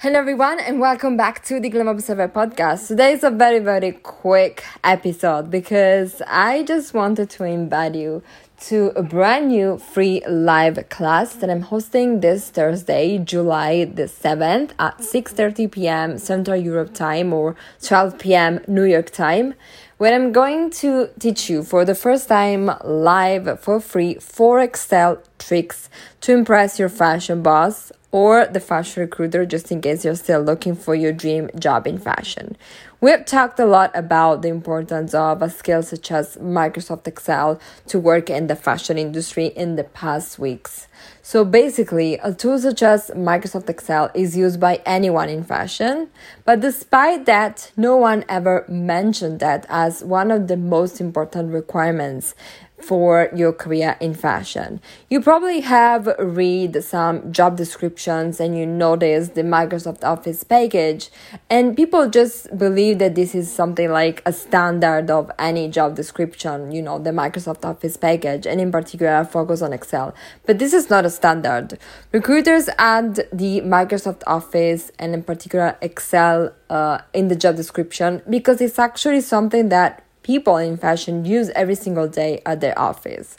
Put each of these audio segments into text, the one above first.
Hello, everyone, and welcome back to the Glam Observer podcast. Today is a very, very quick episode because I just wanted to invite you to a brand new free live class that I'm hosting this Thursday, July the 7th at 6:30 p.m. Central Europe time or 12 p.m. New York time, where I'm going to teach you for the first time live for free four Excel tricks to impress your fashion boss or the fashion recruiter just in case you're still looking for your dream job in fashion. We've talked a lot about the importance of a skill such as Microsoft Excel to work in the fashion industry in the past weeks. So basically, a tool such as Microsoft Excel is used by anyone in fashion, but despite that, no one ever mentioned that as one of the most important requirements for your career in fashion. You probably have read some job descriptions and you notice the Microsoft Office package and people just believe that this is something like a standard of any job description, you know, the Microsoft Office package and in particular focus on Excel. But this is not a standard. Recruiters add the Microsoft Office and in particular Excel uh, in the job description because it's actually something that people in fashion use every single day at their office.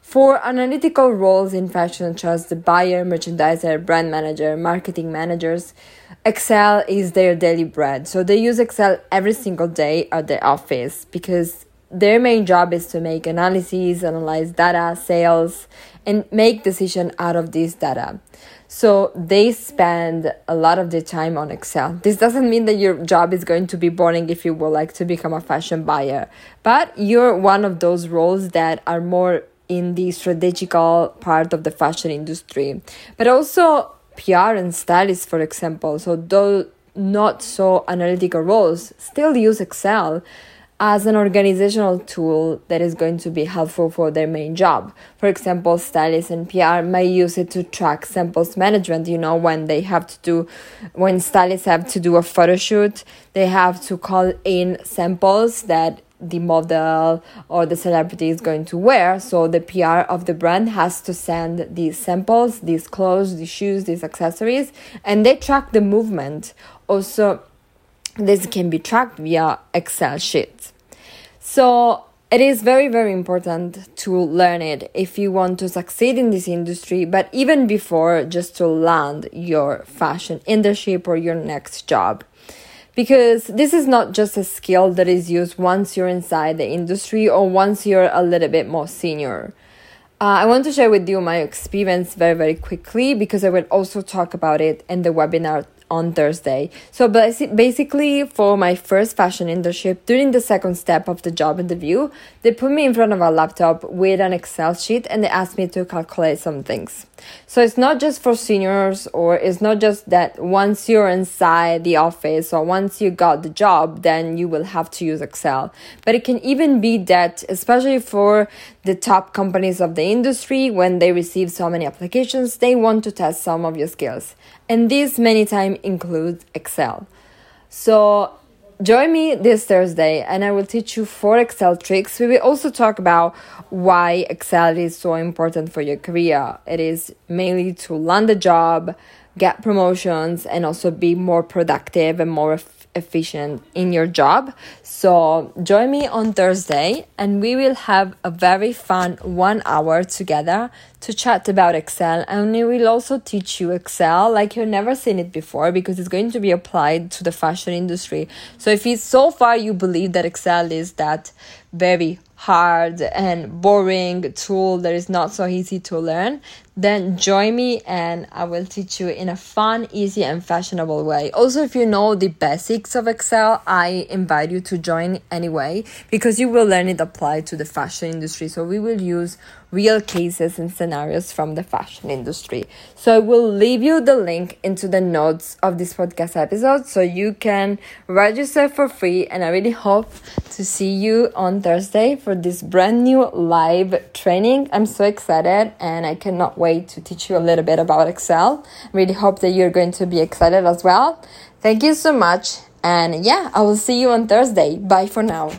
For analytical roles in fashion, such as the buyer, merchandiser, brand manager, marketing managers, Excel is their daily bread. So they use Excel every single day at their office because their main job is to make analyses, analyze data, sales, and make decision out of this data. So they spend a lot of their time on Excel. This doesn't mean that your job is going to be boring if you would like to become a fashion buyer, but you're one of those roles that are more in the strategical part of the fashion industry. But also PR and stylists, for example. So those not so analytical roles still use Excel as an organizational tool that is going to be helpful for their main job. For example, stylists and PR may use it to track samples management. You know, when they have to do, when stylists have to do a photo shoot, they have to call in samples that the model or the celebrity is going to wear. So the PR of the brand has to send these samples, these clothes, these shoes, these accessories, and they track the movement. Also, this can be tracked via Excel sheets. So it is very, very important to learn it if you want to succeed in this industry, but even before, just to land your fashion internship or your next job. Because this is not just a skill that is used once you're inside the industry or once you're a little bit more senior. Uh, I want to share with you my experience very, very quickly because I will also talk about it in the webinar on Thursday. So basically, for my first fashion internship, during the second step of the job interview, they put me in front of a laptop with an Excel sheet and they asked me to calculate some things. So it's not just for seniors, or it's not just that once you're inside the office or once you got the job, then you will have to use Excel. But it can even be that, especially for the top companies of the industry, when they receive so many applications, they want to test some of your skills. And this many times includes Excel. So Join me this Thursday and I will teach you four Excel tricks. We will also talk about why Excel is so important for your career. It is mainly to land a job, get promotions, and also be more productive and more efficient in your job. So join me on Thursday and we will have a very fun one hour together to chat about Excel and we will also teach you Excel like you've never seen it before because it's going to be applied to the fashion industry. So if it's so far you believe that Excel is that very hard and boring tool that is not so easy to learn, then join me and I will teach you in a fun, easy, and fashionable way. Also, if you know the basics of Excel, I invite you to join anyway because you will learn it applied to the fashion industry. So, we will use real cases and scenarios from the fashion industry. So I will leave you the link into the notes of this podcast episode so you can register for free and I really hope to see you on Thursday for this brand new live training. I'm so excited and I cannot wait to teach you a little bit about Excel. Really hope that you're going to be excited as well. Thank you so much and yeah, I will see you on Thursday. Bye for now.